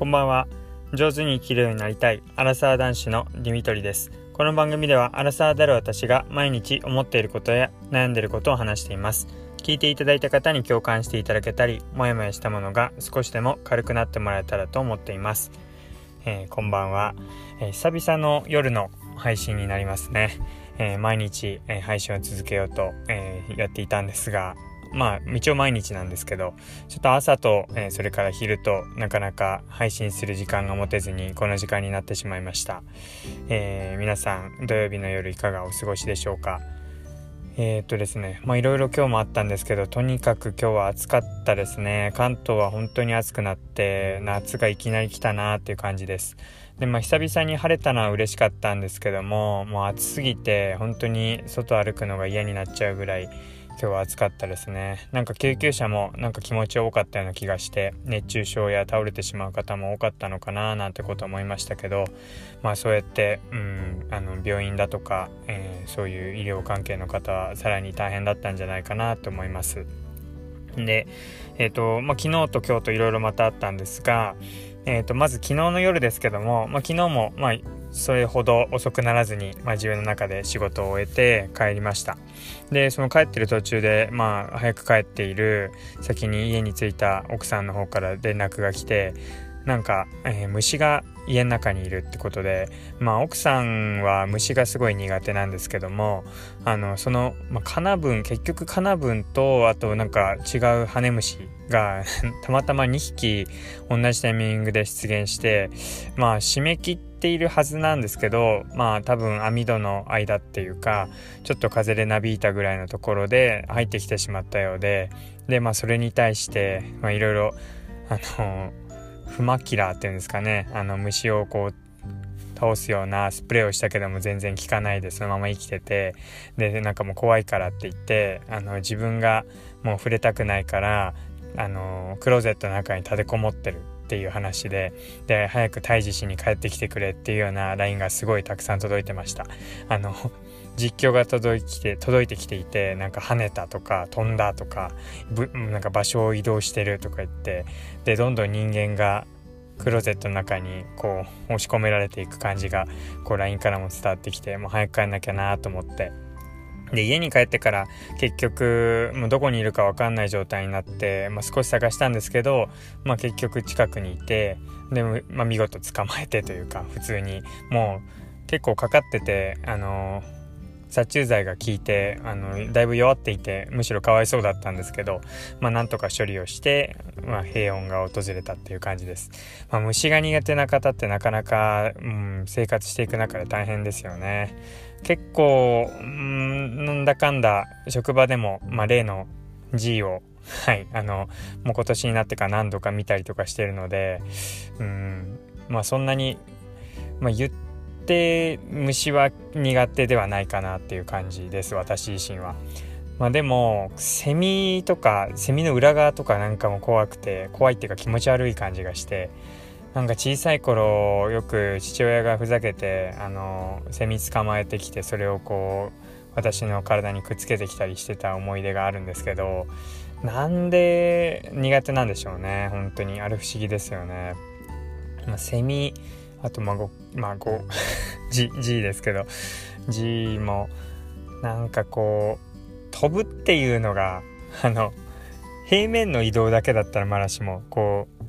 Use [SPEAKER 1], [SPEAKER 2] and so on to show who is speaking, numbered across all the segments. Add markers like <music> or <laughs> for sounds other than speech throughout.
[SPEAKER 1] こんばんは。上手に生きるようになりたい。アラサー男子のディミトリです。この番組ではアラサーである私が毎日思っていることや悩んでいることを話しています。聞いていただいた方に共感していただけたりもやもやしたものが少しでも軽くなってもらえたらと思っています、えー、こんばんは、えー、久々の夜の配信になりますね、えー、毎日、え配信を続けようと、えやっていたんですがまあ一応毎日なんですけどちょっと朝と、えー、それから昼となかなか配信する時間が持てずにこの時間になってしまいました、えー、皆さん土曜日の夜いかがお過ごしでしょうか？えー、っとですねまあいろいろ今日もあったんですけどとにかく今日は暑かったですね。関東は本当に暑くなって夏がいきなり来たなっていう感じです。でまあ久々に晴れたのは嬉しかったんですけどももう暑すぎて本当に外歩くのが嫌になっちゃうぐらい今日は暑かったですねなんか救急車もなんか気持ち多かったような気がして熱中症や倒れてしまう方も多かったのかななんてこと思いましたけどまあそうやって、うん、あの病院だとか、えー、そういう医療関係の方はさらに大変だったんじゃないかなと思います。で、えーとまあ、昨日と今日といろいろまたあったんですが、えー、とまず昨日の夜ですけども、まあ、昨日も、まあ、それほど遅くならずに、まあ、自分の中で仕事を終えて帰りました。でその帰ってる途中でまあ早く帰っている先に家に着いた奥さんの方から連絡が来てなんか、えー、虫が家の中にいるってことで、まあ、奥さんは虫がすごい苦手なんですけどもあのその、まあ、カナブン結局カナブンとあとなんか違うハネムシが <laughs> たまたま2匹同じタイミングで出現してまあ締め切ってているはずなんですけどまあ多分網戸の間っていうかちょっと風でなびいたぐらいのところで入ってきてしまったようででまあそれに対していろいろあのフマキラーっていうんですかねあの虫をこう倒すようなスプレーをしたけども全然効かないでそのまま生きててでなんかもう怖いからって言ってあの自分がもう触れたくないからあのクローゼットの中に立てこもってる。っていう話でで早く退治しに帰ってきてくれっていうような LINE がすごいたくさん届いてました。あの実況が届いて届いてきていてなんか跳ねたとか飛んだとかぶなんか場所を移動してるとか言ってでどんどん人間がクローゼットの中にこう押し込められていく感じがこう LINE からも伝わってきてもう早く帰んなきゃなと思って。で家に帰ってから結局もうどこにいるか分かんない状態になって、まあ、少し探したんですけど、まあ、結局近くにいてでも、まあ、見事捕まえてというか普通に。もう結構かかっててあのー殺虫剤が効いてあのだいぶ弱っていてむしろかわいそうだったんですけど、まあ、なんとか処理をして、まあ、平穏が訪れたっていう感じです、まあ、虫が苦手な方ってなかなか、うん、生活していく中で大変ですよね。結構、うん、なんだかんだ職場でも、まあ、例の G をはい、あのもう今年になってから何度か見たりとかしてるのでうんまあそんなに、まあ、言ってして虫は苦手ではないかなっていう感じです私自身は。まあでもセミとかセミの裏側とかなんかも怖くて怖いっていうか気持ち悪い感じがしてなんか小さい頃よく父親がふざけてあのセミ捕まえてきてそれをこう私の体にくっつけてきたりしてた思い出があるんですけどなんで苦手なんでしょうね本当にあれ不思議ですよね。ま、セミあとまあ5まあ5 G, G ですけど G もなんかこう飛ぶっていうのがあの平面の移動だけだったらまだしもこう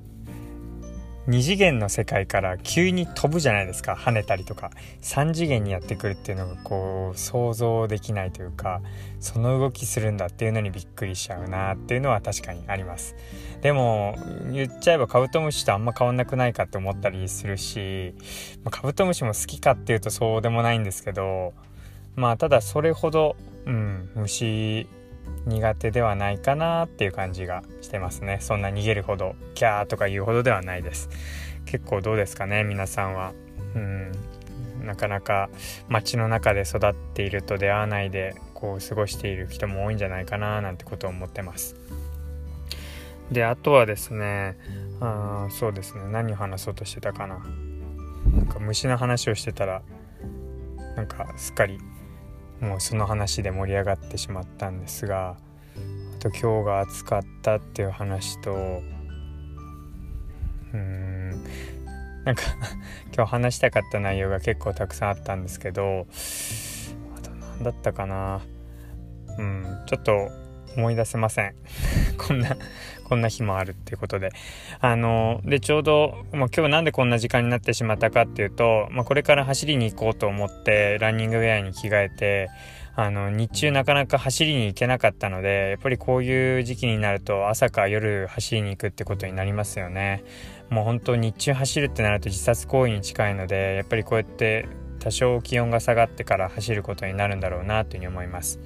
[SPEAKER 1] 2次元の世界から急に飛ぶじゃないですか。跳ねたりとか。3次元にやってくるっていうのがこう想像できないというかその動きするんだっていうのにびっくりしちゃうなっていうのは確かにあります。でも言っちゃえばカブトムシとあんま変わんなくないかって思ったりするしカブトムシも好きかっていうとそうでもないんですけどまあただそれほどうん虫苦手ではないかなっていう感じがしてますね。そんな逃げるほどキャーとか言うほどではないです。結構どうですかね皆さんは。うん。なかなか街の中で育っていると出会わないでこう過ごしている人も多いんじゃないかななんてことを思ってます。であとはですねあそうですね。何を話そうとしてたかな。なんか虫の話をしてたらなんかすっかりもうその話で盛り上がってしまったんですがあと今日が暑かったっていう話とうーんなんか <laughs> 今日話したかった内容が結構たくさんあったんですけどあと何だったかな。うんちょっと思い出せません。<laughs> こんなこんな日もあるっていうことで。あのでちょうど、まあ、今日なんでこんな時間になってしまったかっていうと、まあ、これから走りに行こうと思ってランニングウェアに着替えてあの日中なかなか走りに行けなかったのでやっぱりこういう時期になると朝か夜走りに行くってことになりますよね。もう本当日中走るってなると自殺行為に近いのでやっぱりこうやって多少気温が下がってから走ることになるんだろうなというふうに思います。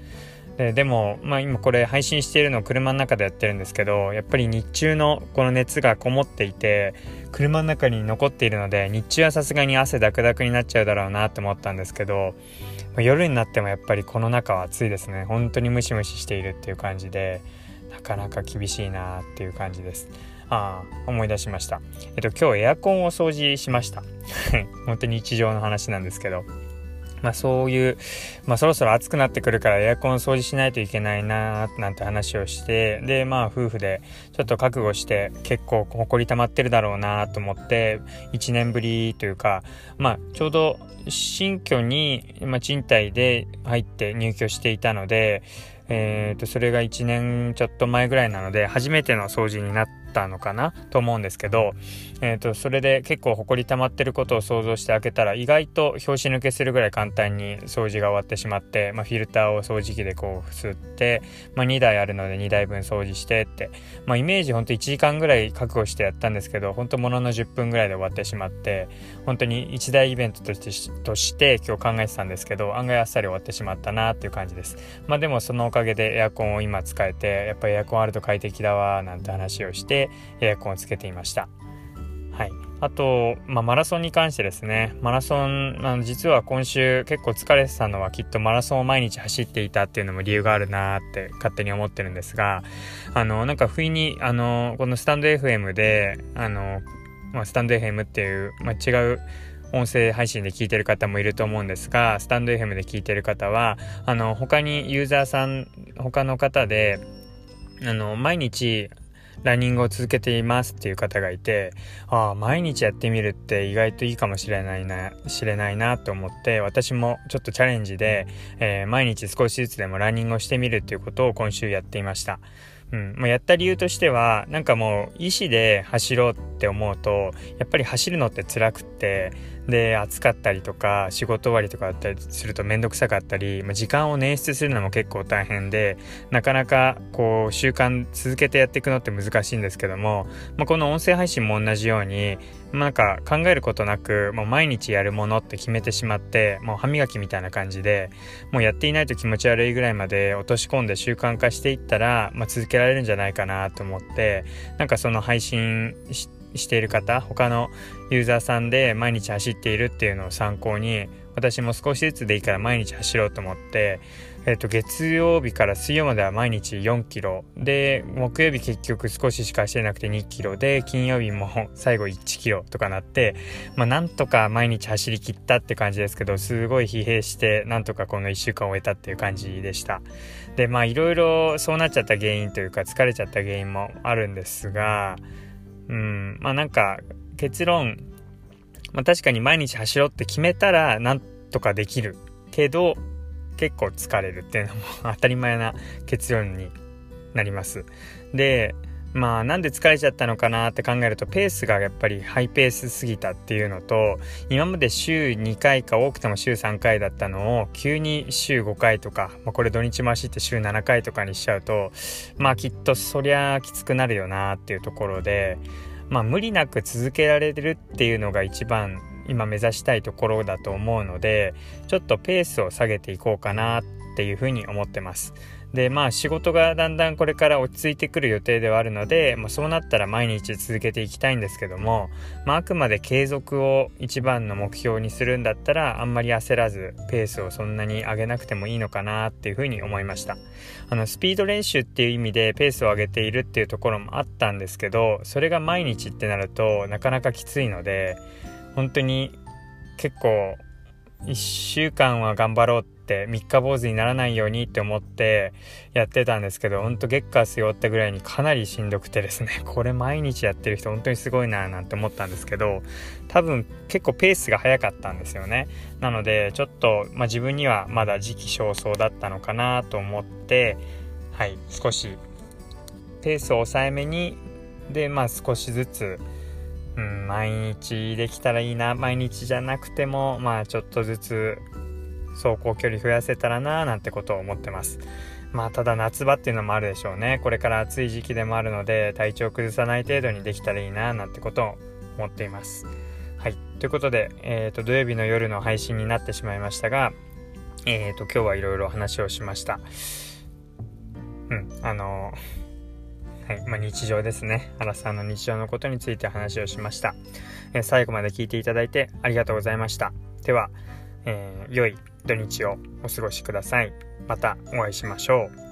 [SPEAKER 1] ででも、まあ、今これ配信しているのを車の中でやってるんですけどやっぱり日中のこの熱がこもっていて車の中に残っているので日中はさすがに汗ダクダクになっちゃうだろうなと思ったんですけど夜になってもやっぱりこの中は暑いですね。本当にムシムシしているっていう感じでなかなか厳しいなっていう感じです。ああ思い出しました。えっと今日エアコンを掃除しました。<laughs> 本当に日常の話なんですけど。まあそういう、まあそろそろ暑くなってくるからエアコン掃除しないといけないななんて話をして、でまあ夫婦でちょっと覚悟して結構埃溜まってるだろうなと思って1年ぶりというか、まあちょうど新居に、まあ、賃貸で入って入居していたので、えー、とそれが1年ちょっと前ぐらいなので初めての掃除になってたのかなと思うんですけど、えー、とそれで結構ほこり溜まってることを想像して開けたら意外と拍子抜けするぐらい簡単に掃除が終わってしまって、まあ、フィルターを掃除機でこう吸って、まあ、2台あるので2台分掃除してって、まあ、イメージほんと1時間ぐらい覚悟してやったんですけど本当ものの10分ぐらいで終わってしまって本当に一大イベントとしてとして今日考えてたんですけど案外あっさり終わってしまったなっていう感じです。まあでもそのおかげでエアコンを今使えてやっぱりエアコンあると快適だわなんて話をしてエアコンをつけていました。はい。あと、まあ、マラソンに関してですね。マラソンあの実は今週結構疲れてたのはきっとマラソンを毎日走っていたっていうのも理由があるなって勝手に思ってるんですがあのなんか不意にあのこのスタンド FM であの、まあ、スタンド FM っていう、まあ、違う音声配信で聞いてる方もいると思うんですがスタンド FM で聞いてる方はあの他にユーザーさん他の方であの毎日ランニングを続けていますっていう方がいてああ毎日やってみるって意外といいかもしれないな知れないなと思って私もちょっとチャレンジで、えー、毎日少しずつでもランニングをしてみるっていうことを今週やっていました。うん、もう、やった理由としてはなんかもう意思で走ろうって思うとやっぱり走るのって辛くってで暑かったりとか仕事終わりとかだったりすると面倒くさかったり、まあ、時間を捻出するのも結構大変でなかなかこう習慣続けてやっていくのって難しいんですけども、まあ、この音声配信も同じように、まあ、なんか考えることなくもう毎日やるものって決めてしまってもう歯磨きみたいな感じでもうやっていないと気持ち悪いぐらいまで落とし込んで習慣化していったら、まあ、続けられるんじゃないかなと思ってなんかその配信してしている方他のユーザーさんで毎日走っているっていうのを参考に私も少しずつでいいから毎日走ろうと思って、えっと、月曜日から水曜までは毎日4キロ。で木曜日結局少ししか走れなくて2キロ。で金曜日も最後1キロとかなってまあなんとか毎日走りきったって感じですけどすごい疲弊してなんとかこの1週間を終えたっていう感じでした。でまあいろいろそうなっちゃった原因というか疲れちゃった原因もあるんですがうん、まあなんか結論、まあ確かに毎日走ろうって決めたらなんとかできるけど結構疲れるっていうのも <laughs> 当たり前な結論になります。で、まあなんで疲れちゃったのかなって考えるとペースがやっぱりハイペースすぎたっていうのと今まで週2回か多くても週3回だったのを急に週5回とか、まあ、これ土日回しって週7回とかにしちゃうとまあきっとそりゃきつくなるよなっていうところでまあ無理なく続けられるっていうのが一番今目指したいところだと思うのでちょっとペースを下げていこうかなっていうふうに思ってます。でまあ仕事がだんだんこれから落ち着いてくる予定ではあるので、まあ、そうなったら毎日続けていきたいんですけども、まあ、あくまで継続を一番の目標にするんだったらあんまり焦らずペースをそんなに上げなくてもいいのかなっていうふうに思いました。あのスピード練習っていう意味でペースを上げているっていうところもあったんですけどそれが毎日ってなるとなかなかきついので本当に結構1週間は頑張ろうっって三日坊主にならないようにって思ってやってたんですけどほんと月火水終わったぐらいにかなりしんどくてですね。<laughs> これ毎日やってる人本当にすごいななんて思ったんですけど多分結構ペースが早かったんですよね。なのでちょっと、まあ、自分にはまだ時期尚早だったのかなと思ってはい少しペースを抑えめにでまあ少しずつうん、毎日できたらいいな毎日じゃなくてもまあちょっとずつ走行距離増やせたらななんてことを思ってます。まあただ夏場っていうのもあるでしょうね。これから暑い時期でもあるので体調崩さない程度にできたらいいななんてことを思っています。はい。ということで、えーと、土曜日の夜の配信になってしまいましたがえーと今日はいろいろ話をしました。うん。あのーはい。まあ、日常ですね。アラサーの日常のことについて話をしました。え、最後まで聞いていただいてありがとうございました。では、え、良い土日をお過ごしください。またお会いしましょう。